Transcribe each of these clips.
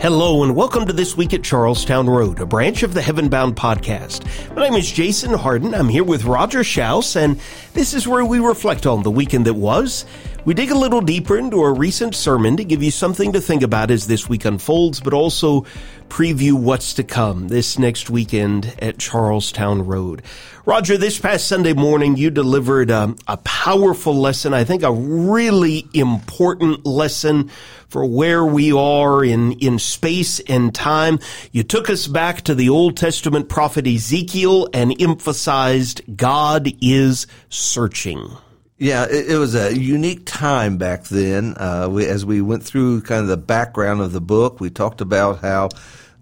Hello and welcome to This Week at Charlestown Road, a branch of the Heavenbound podcast. My name is Jason Harden. I'm here with Roger Schaus, and this is where we reflect on the weekend that was. We dig a little deeper into a recent sermon to give you something to think about as this week unfolds, but also preview what's to come this next weekend at Charlestown Road. Roger, this past Sunday morning, you delivered a, a powerful lesson. I think a really important lesson for where we are in, in space and time. You took us back to the Old Testament prophet Ezekiel and emphasized God is searching. Yeah, it, it, was a unique time back then. Uh, we, as we went through kind of the background of the book, we talked about how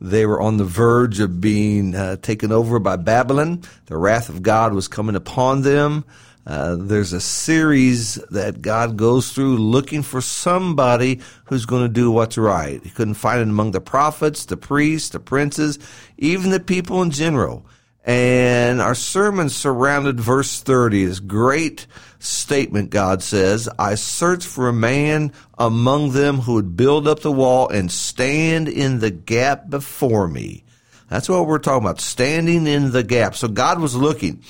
they were on the verge of being uh, taken over by Babylon. The wrath of God was coming upon them. Uh, there's a series that God goes through looking for somebody who's going to do what's right. He couldn't find it among the prophets, the priests, the princes, even the people in general. And our sermon surrounded verse 30, this great statement God says, I searched for a man among them who would build up the wall and stand in the gap before me. That's what we're talking about, standing in the gap. So God was looking.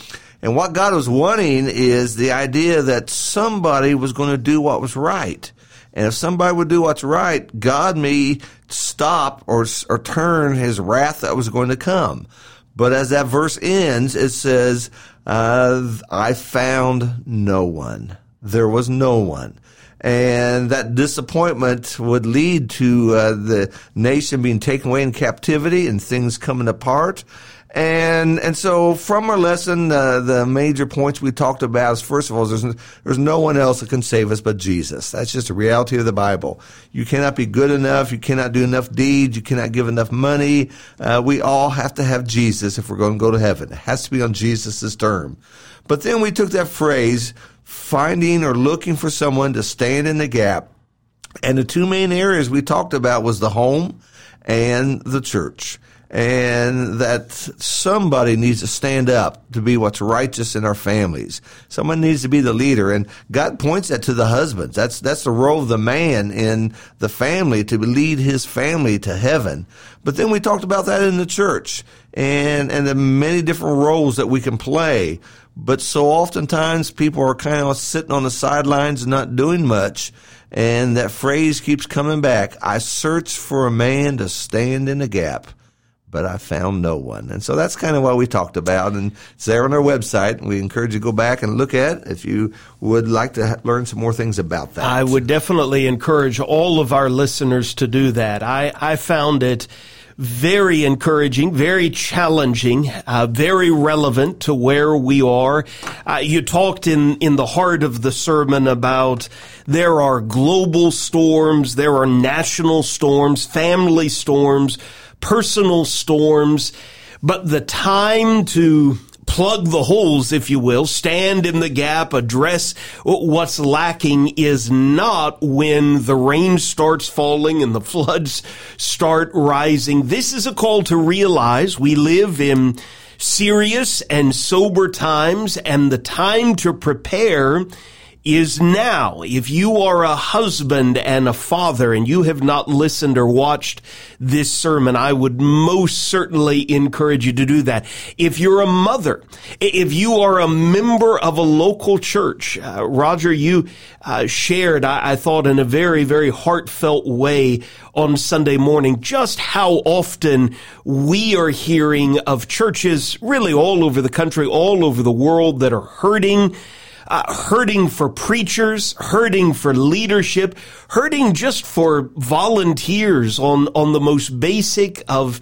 And what God was wanting is the idea that somebody was going to do what was right. And if somebody would do what's right, God may stop or, or turn his wrath that was going to come. But as that verse ends, it says, uh, I found no one. There was no one. And that disappointment would lead to uh, the nation being taken away in captivity and things coming apart. And and so from our lesson, uh, the major points we talked about is first of all, there's there's no one else that can save us but Jesus. That's just a reality of the Bible. You cannot be good enough. You cannot do enough deeds. You cannot give enough money. Uh, we all have to have Jesus if we're going to go to heaven. It has to be on Jesus' term. But then we took that phrase, finding or looking for someone to stand in the gap. And the two main areas we talked about was the home and the church and that somebody needs to stand up to be what's righteous in our families. Someone needs to be the leader, and God points that to the husbands. That's that's the role of the man in the family to lead his family to heaven. But then we talked about that in the church and and the many different roles that we can play. But so oftentimes people are kind of sitting on the sidelines and not doing much. And that phrase keeps coming back. I search for a man to stand in the gap but I found no one. And so that's kind of what we talked about. And it's there on our website. We encourage you to go back and look at if you would like to learn some more things about that. I would definitely encourage all of our listeners to do that. I, I found it very encouraging, very challenging, uh, very relevant to where we are. Uh, you talked in, in the heart of the sermon about there are global storms, there are national storms, family storms, personal storms, but the time to plug the holes, if you will, stand in the gap, address what's lacking is not when the rain starts falling and the floods start rising. This is a call to realize we live in serious and sober times and the time to prepare is now. If you are a husband and a father and you have not listened or watched this sermon, I would most certainly encourage you to do that. If you're a mother, if you are a member of a local church, uh, Roger, you uh, shared, I, I thought, in a very, very heartfelt way on Sunday morning, just how often we are hearing of churches really all over the country, all over the world that are hurting uh, hurting for preachers, hurting for leadership, hurting just for volunteers on, on the most basic of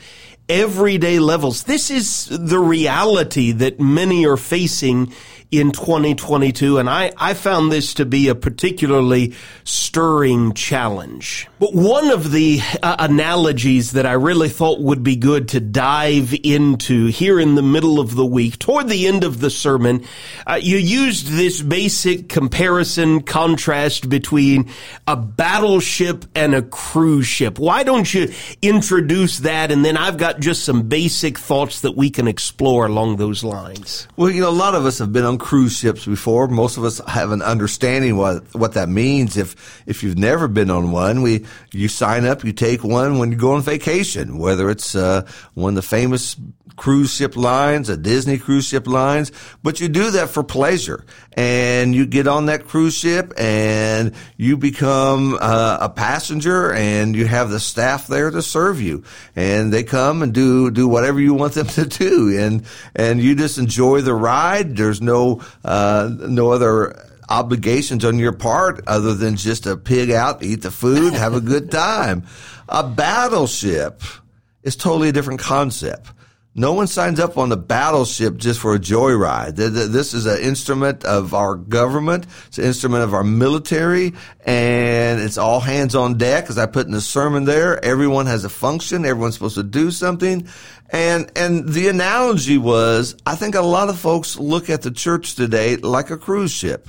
everyday levels. This is the reality that many are facing in 2022. And I, I found this to be a particularly stirring challenge. But one of the uh, analogies that I really thought would be good to dive into here in the middle of the week, toward the end of the sermon, uh, you used this basic comparison contrast between a battleship and a cruise ship. Why don't you introduce that? And then I've got just some basic thoughts that we can explore along those lines? Well, you know, a lot of us have been on cruise ships before. Most of us have an understanding what what that means. If if you've never been on one, we you sign up, you take one when you go on vacation, whether it's uh, one of the famous cruise ship lines, a Disney cruise ship lines, but you do that for pleasure. And you get on that cruise ship and you become uh, a passenger and you have the staff there to serve you. And they come and do, do whatever you want them to do. And, and you just enjoy the ride. There's no, uh, no other obligations on your part other than just to pig out, eat the food, have a good time. A battleship is totally a different concept. No one signs up on the battleship just for a joyride. This is an instrument of our government. It's an instrument of our military and it's all hands on deck. As I put in the sermon there, everyone has a function. Everyone's supposed to do something. And, and the analogy was, I think a lot of folks look at the church today like a cruise ship.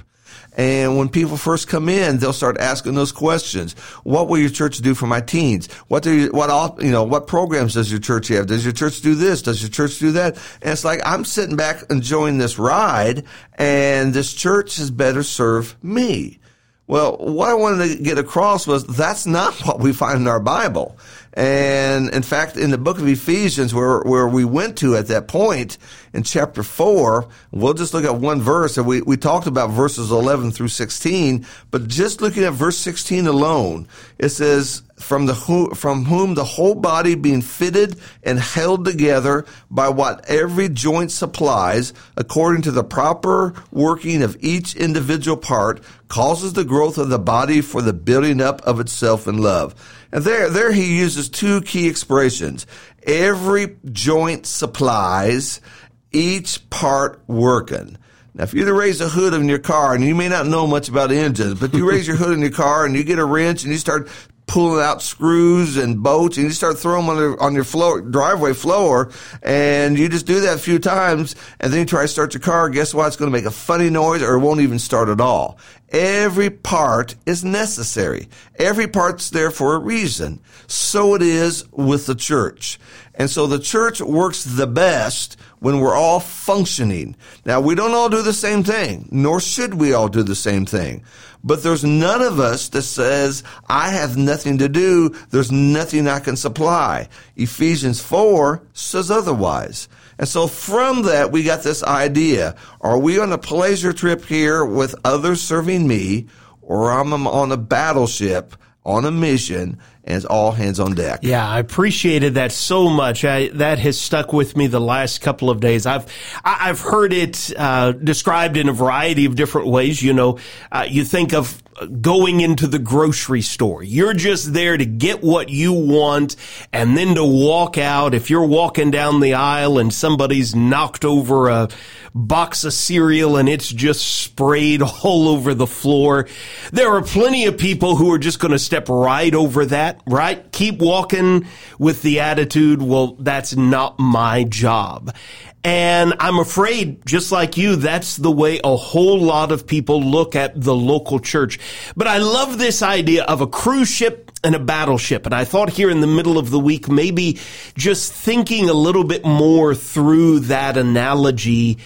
And when people first come in, they'll start asking those questions. What will your church do for my teens? What do you, what all, you know, what programs does your church have? Does your church do this? Does your church do that? And it's like, I'm sitting back enjoying this ride and this church has better serve me. Well, what I wanted to get across was that's not what we find in our Bible. And in fact, in the book of Ephesians, where, where we went to at that point in chapter four, we'll just look at one verse and we, we talked about verses 11 through 16, but just looking at verse 16 alone, it says, from the who, from whom the whole body being fitted and held together by what every joint supplies according to the proper working of each individual part causes the growth of the body for the building up of itself in love and there, there he uses two key expressions. Every joint supplies, each part working. Now, if you to raise a hood in your car, and you may not know much about engines, but you raise your hood in your car and you get a wrench and you start pulling out screws and bolts and you start throwing them on, the, on your floor, driveway floor and you just do that a few times and then you try to start your car. Guess what? It's going to make a funny noise or it won't even start at all. Every part is necessary. Every part's there for a reason. So it is with the church. And so the church works the best when we're all functioning. Now, we don't all do the same thing, nor should we all do the same thing. But there's none of us that says, I have nothing to do. There's nothing I can supply. Ephesians 4 says otherwise. And so from that, we got this idea. Are we on a pleasure trip here with others serving me, or I'm on a battleship on a mission and it's all hands on deck. Yeah, I appreciated that so much. I, that has stuck with me the last couple of days. I've I've heard it uh, described in a variety of different ways. You know, uh, you think of going into the grocery store. You're just there to get what you want and then to walk out. If you're walking down the aisle and somebody's knocked over a box of cereal and it's just sprayed all over the floor, there are plenty of people who are just going to step right over that, right? Keep walking with the attitude, well, that's not my job. And I'm afraid, just like you, that's the way a whole lot of people look at the local church. But I love this idea of a cruise ship and a battleship. And I thought here in the middle of the week, maybe just thinking a little bit more through that analogy.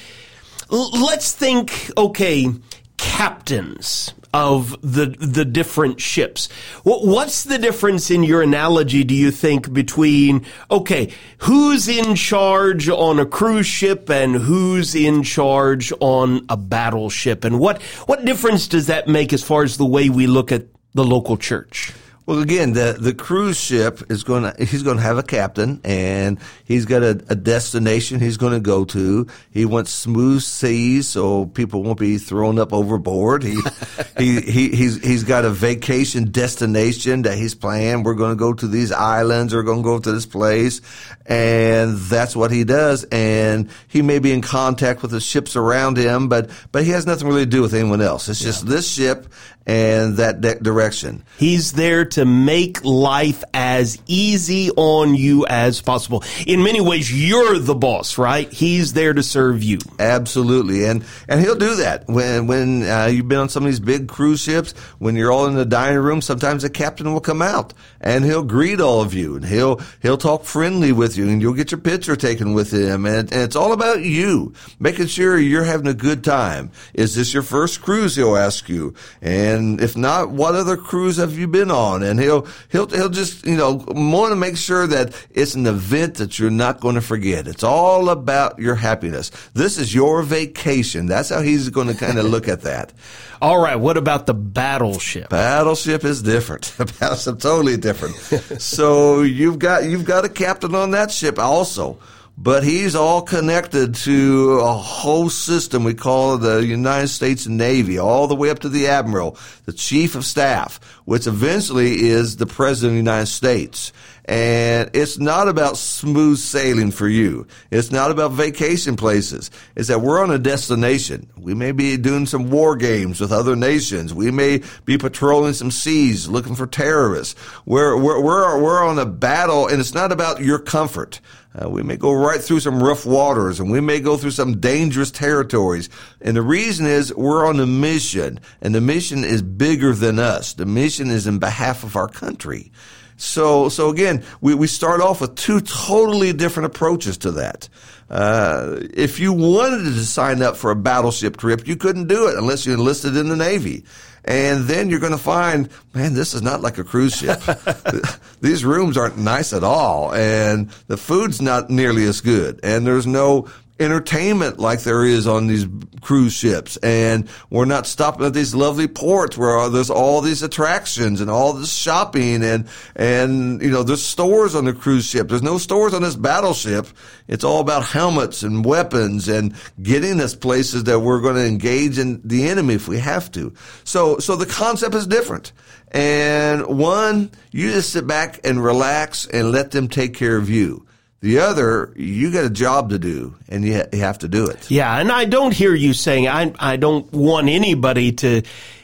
Let's think, okay, captains of the the different ships. What's the difference in your analogy? Do you think between okay, who's in charge on a cruise ship and who's in charge on a battleship, and what what difference does that make as far as the way we look at the local church? Well, again, the the cruise ship is going to he's going to have a captain, and he's got a, a destination he's going to go to. He wants smooth seas, so people won't be thrown up overboard. He he, he he's he's got a vacation destination that he's planned. We're going to go to these islands. We're going to go to this place, and that's what he does. And he may be in contact with the ships around him, but but he has nothing really to do with anyone else. It's just this ship and that de- direction. He's there to make life as easy on you as possible. In many ways, you're the boss, right? He's there to serve you. Absolutely, and and he'll do that when when uh, you've been on some of these big cruise ships. When you're all in the dining room, sometimes the captain will come out and he'll greet all of you, and he'll he'll talk friendly with you, and you'll get your picture taken with him, and, and it's all about you, making sure you're having a good time. Is this your first cruise? He'll ask you, and if not, what other cruise have you been on? And he'll he'll he'll just you know want to make sure that it's an event that you're not going to forget. It's all about your happiness. This is your vacation. That's how he's going to kind of look at that. All right. What about the battleship? Battleship is different. Battleship totally different. so you've got you've got a captain on that ship also but he's all connected to a whole system we call the United States Navy, all the way up to the admiral, the chief of staff, which eventually is the president of the United States. And it's not about smooth sailing for you. It's not about vacation places. It's that we're on a destination. We may be doing some war games with other nations. We may be patrolling some seas looking for terrorists. We're, we're, we're, we're on a battle and it's not about your comfort. Uh, we may go right through some rough waters and we may go through some dangerous territories. And the reason is we're on a mission and the mission is bigger than us. The mission is in behalf of our country. So, so again, we, we start off with two totally different approaches to that. Uh, if you wanted to sign up for a battleship trip, you couldn't do it unless you enlisted in the Navy. And then you're going to find, man, this is not like a cruise ship. These rooms aren't nice at all. And the food's not nearly as good. And there's no entertainment like there is on these cruise ships. And we're not stopping at these lovely ports where there's all these attractions and all this shopping and, and, you know, there's stores on the cruise ship. There's no stores on this battleship. It's all about helmets and weapons and getting us places that we're going to engage in the enemy if we have to. So, so the concept is different. And one, you just sit back and relax and let them take care of you. The other, you got a job to do, and you, you have to do it. Yeah, and I don't hear you saying I I don't want anybody to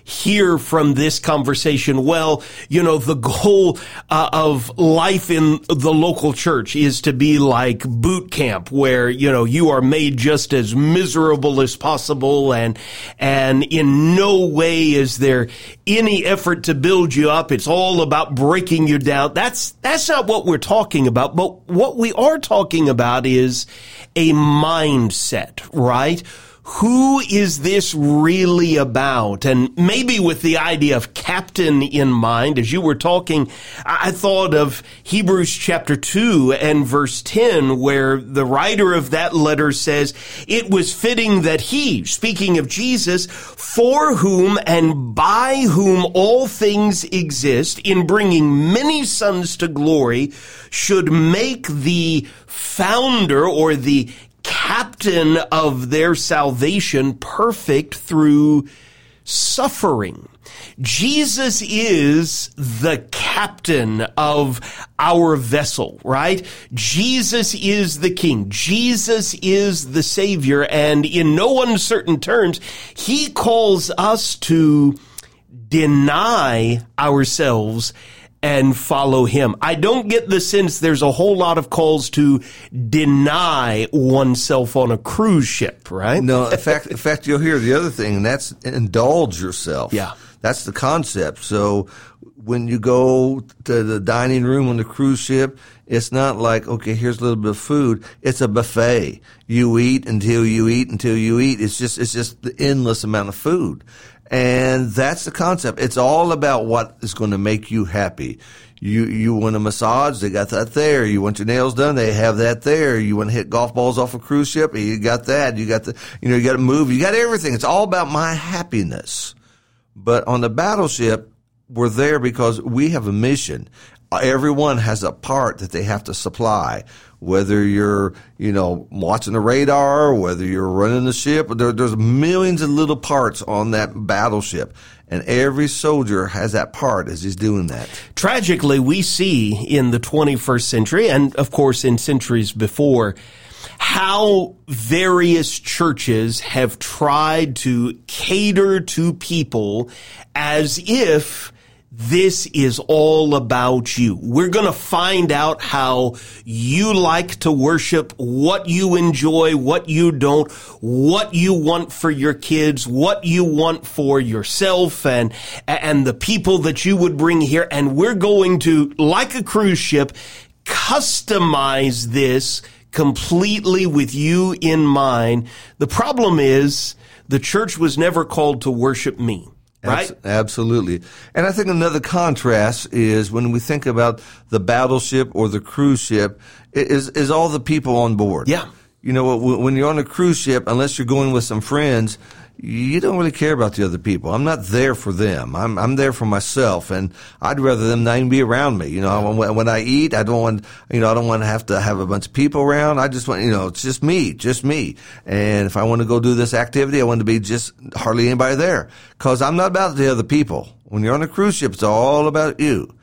hear from this conversation, well, you know, the goal uh, of life in the local church is to be like boot camp where, you know, you are made just as miserable as possible and, and in no way is there any effort to build you up. It's all about breaking you down. That's, that's not what we're talking about. But what we are talking about is a mindset, right? Who is this really about? And maybe with the idea of captain in mind, as you were talking, I thought of Hebrews chapter 2 and verse 10, where the writer of that letter says, It was fitting that he, speaking of Jesus, for whom and by whom all things exist, in bringing many sons to glory, should make the founder or the captain of their salvation perfect through suffering. Jesus is the captain of our vessel, right? Jesus is the king. Jesus is the savior. And in no uncertain terms, he calls us to deny ourselves and follow him. I don't get the sense there's a whole lot of calls to deny oneself on a cruise ship, right? No, in fact, in fact, you'll hear the other thing, and that's indulge yourself. Yeah. That's the concept. So when you go to the dining room on the cruise ship, it's not like, okay, here's a little bit of food. It's a buffet. You eat until you eat until you eat. It's just, it's just the endless amount of food. And that's the concept. It's all about what is going to make you happy. You, you want a massage, they got that there. You want your nails done, they have that there. You want to hit golf balls off a cruise ship, you got that. You got the, you know, you got to move, you got everything. It's all about my happiness. But on the battleship, we're there because we have a mission. Everyone has a part that they have to supply whether you're, you know, watching the radar, whether you're running the ship, there, there's millions of little parts on that battleship. And every soldier has that part as he's doing that. Tragically, we see in the 21st century, and of course in centuries before, how various churches have tried to cater to people as if this is all about you. We're going to find out how you like to worship, what you enjoy, what you don't, what you want for your kids, what you want for yourself and, and the people that you would bring here. And we're going to, like a cruise ship, customize this completely with you in mind. The problem is the church was never called to worship me right? absolutely. And I think another contrast is when we think about the battleship or the cruise ship, is is all the people on board. Yeah. You know, when you're on a cruise ship, unless you're going with some friends, you don't really care about the other people. I'm not there for them. I'm I'm there for myself, and I'd rather them not even be around me. You know, when, when I eat, I don't want you know I don't want to have to have a bunch of people around. I just want you know it's just me, just me. And if I want to go do this activity, I want to be just hardly anybody there because I'm not about the other people. When you're on a cruise ship, it's all about you.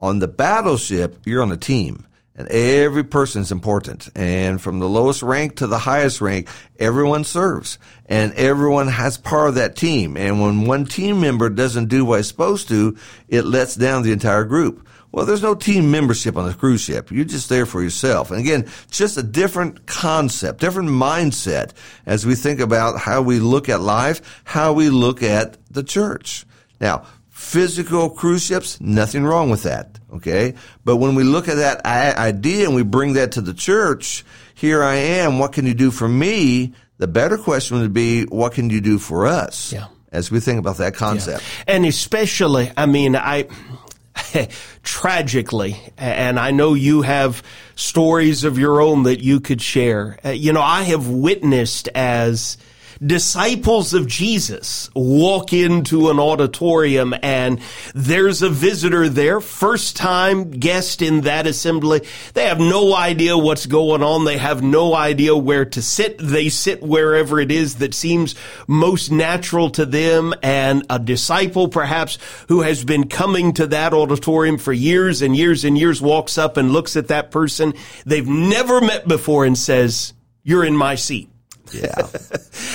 On the battleship, you're on a team. And every person is important. And from the lowest rank to the highest rank, everyone serves. And everyone has part of that team. And when one team member doesn't do what supposed to, it lets down the entire group. Well, there's no team membership on a cruise ship. You're just there for yourself. And again, just a different concept, different mindset as we think about how we look at life, how we look at the church. Now, physical cruise ships, nothing wrong with that. Okay. But when we look at that idea and we bring that to the church, here I am. What can you do for me? The better question would be, what can you do for us? Yeah. As we think about that concept. Yeah. And especially, I mean, I, tragically, and I know you have stories of your own that you could share. Uh, you know, I have witnessed as, disciples of Jesus walk into an auditorium and there's a visitor there, first time guest in that assembly. They have no idea what's going on. They have no idea where to sit. They sit wherever it is that seems most natural to them. And a disciple, perhaps, who has been coming to that auditorium for years and years and years walks up and looks at that person they've never met before and says, you're in my seat. Yeah.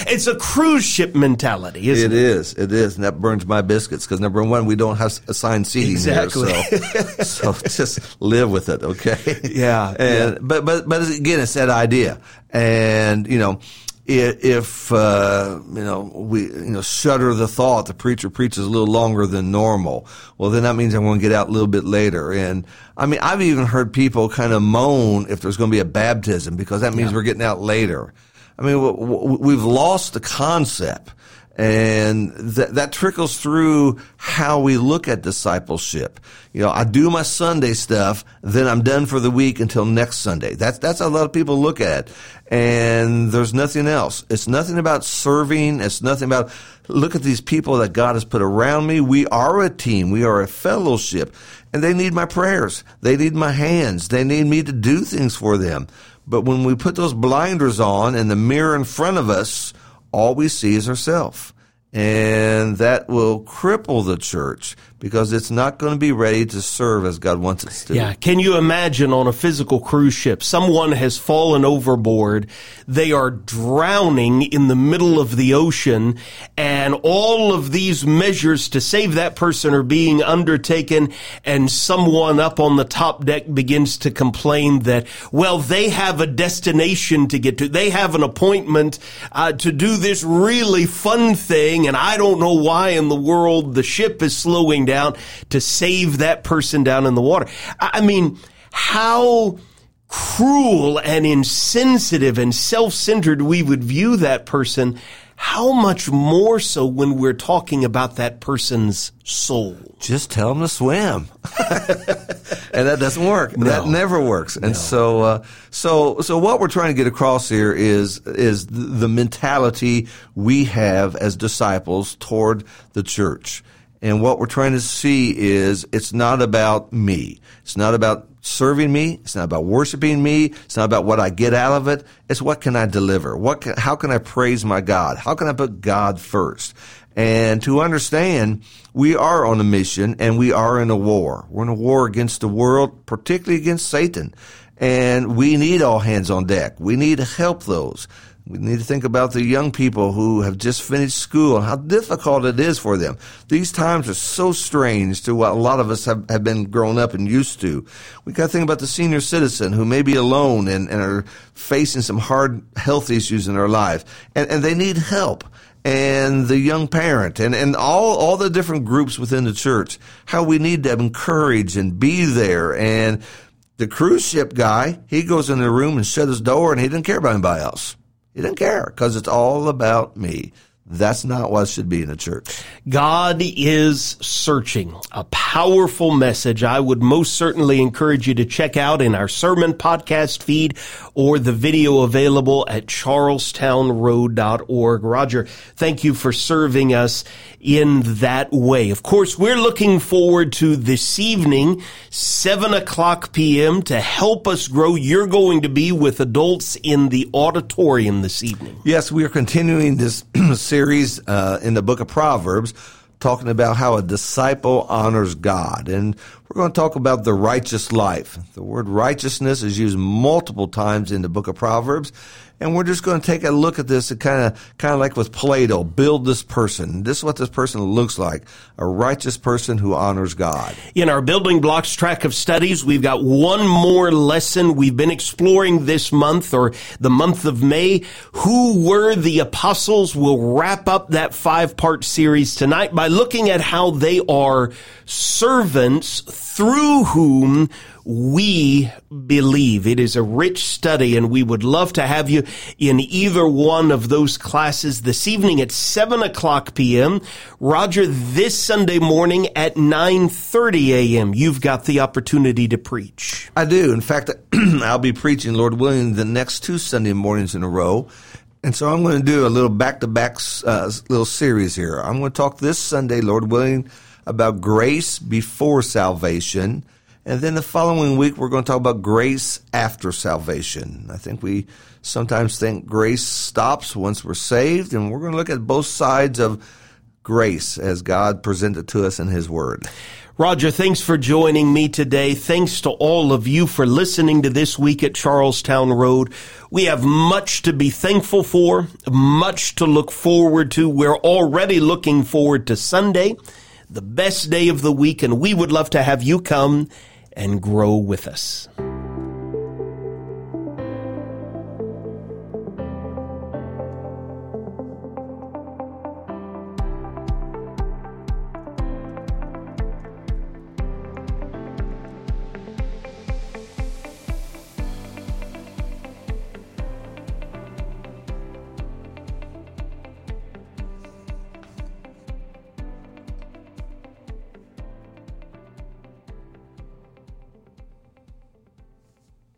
it's a cruise ship mentality, isn't it? It is. It is. And that burns my biscuits because number one, we don't have assigned seating exactly. here. So, so just live with it. Okay. Yeah. And, yeah. but, but, but again, it's that idea. And, you know, if uh, you know we you know shudder the thought the preacher preaches a little longer than normal well then that means i'm going to get out a little bit later and i mean i've even heard people kind of moan if there's going to be a baptism because that means yeah. we're getting out later I mean, we've lost the concept. And that, that trickles through how we look at discipleship. You know, I do my Sunday stuff, then I'm done for the week until next Sunday. That's, that's how a lot of people look at. And there's nothing else. It's nothing about serving. It's nothing about, look at these people that God has put around me. We are a team. We are a fellowship and they need my prayers. They need my hands. They need me to do things for them. But when we put those blinders on and the mirror in front of us, all we see is ourselves. And that will cripple the church because it's not going to be ready to serve as God wants it to. Yeah. Can you imagine on a physical cruise ship, someone has fallen overboard. They are drowning in the middle of the ocean and all of these measures to save that person are being undertaken and someone up on the top deck begins to complain that, well, they have a destination to get to. They have an appointment uh, to do this really fun thing and I don't know why in the world the ship is slowing down to save that person down in the water. I mean, how cruel and insensitive and self-centered we would view that person, how much more so when we're talking about that person's soul? Just tell them to swim. and that doesn't work. No. That never works. And no. so, uh, so, so what we're trying to get across here is, is the mentality we have as disciples toward the church. And what we're trying to see is it's not about me. It's not about serving me. It's not about worshiping me. It's not about what I get out of it. It's what can I deliver? What can, how can I praise my God? How can I put God first? And to understand, we are on a mission and we are in a war. We're in a war against the world, particularly against Satan. And we need all hands on deck. We need to help those. We need to think about the young people who have just finished school and how difficult it is for them. These times are so strange to what a lot of us have, have been grown up and used to. We got to think about the senior citizen who may be alone and, and are facing some hard health issues in their life and, and they need help and the young parent and, and all, all the different groups within the church, how we need to encourage and be there. And the cruise ship guy, he goes in the room and shut his door and he didn't care about anybody else. He didn't care because it's all about me. That's not what should be in a church. God is searching. A powerful message I would most certainly encourage you to check out in our sermon podcast feed or the video available at charlestownroad.org. Roger, thank you for serving us in that way. Of course, we're looking forward to this evening, 7 o'clock p.m. to help us grow. You're going to be with adults in the auditorium this evening. Yes, we are continuing this series uh, in the book of Proverbs talking about how a disciple honors God. And we're going to talk about the righteous life. The word righteousness is used multiple times in the book of Proverbs. And we're just going to take a look at this and kind of, kind of like with Play-Doh, build this person. This is what this person looks like. A righteous person who honors God. In our building blocks track of studies, we've got one more lesson we've been exploring this month or the month of May. Who were the apostles? We'll wrap up that five part series tonight by looking at how they are servants through whom we believe. It is a rich study and we would love to have you in either one of those classes this evening at 7 o'clock p.m. Roger, this Sunday morning at 9.30 a.m. You've got the opportunity to preach. I do. In fact, I'll be preaching, Lord willing, the next two Sunday mornings in a row. And so I'm going to do a little back-to-back uh, little series here. I'm going to talk this Sunday, Lord willing, about grace before salvation. And then the following week, we're going to talk about grace after salvation. I think we sometimes think grace stops once we're saved, and we're going to look at both sides of grace as God presented to us in His Word. Roger, thanks for joining me today. Thanks to all of you for listening to this week at Charlestown Road. We have much to be thankful for, much to look forward to. We're already looking forward to Sunday, the best day of the week, and we would love to have you come and grow with us.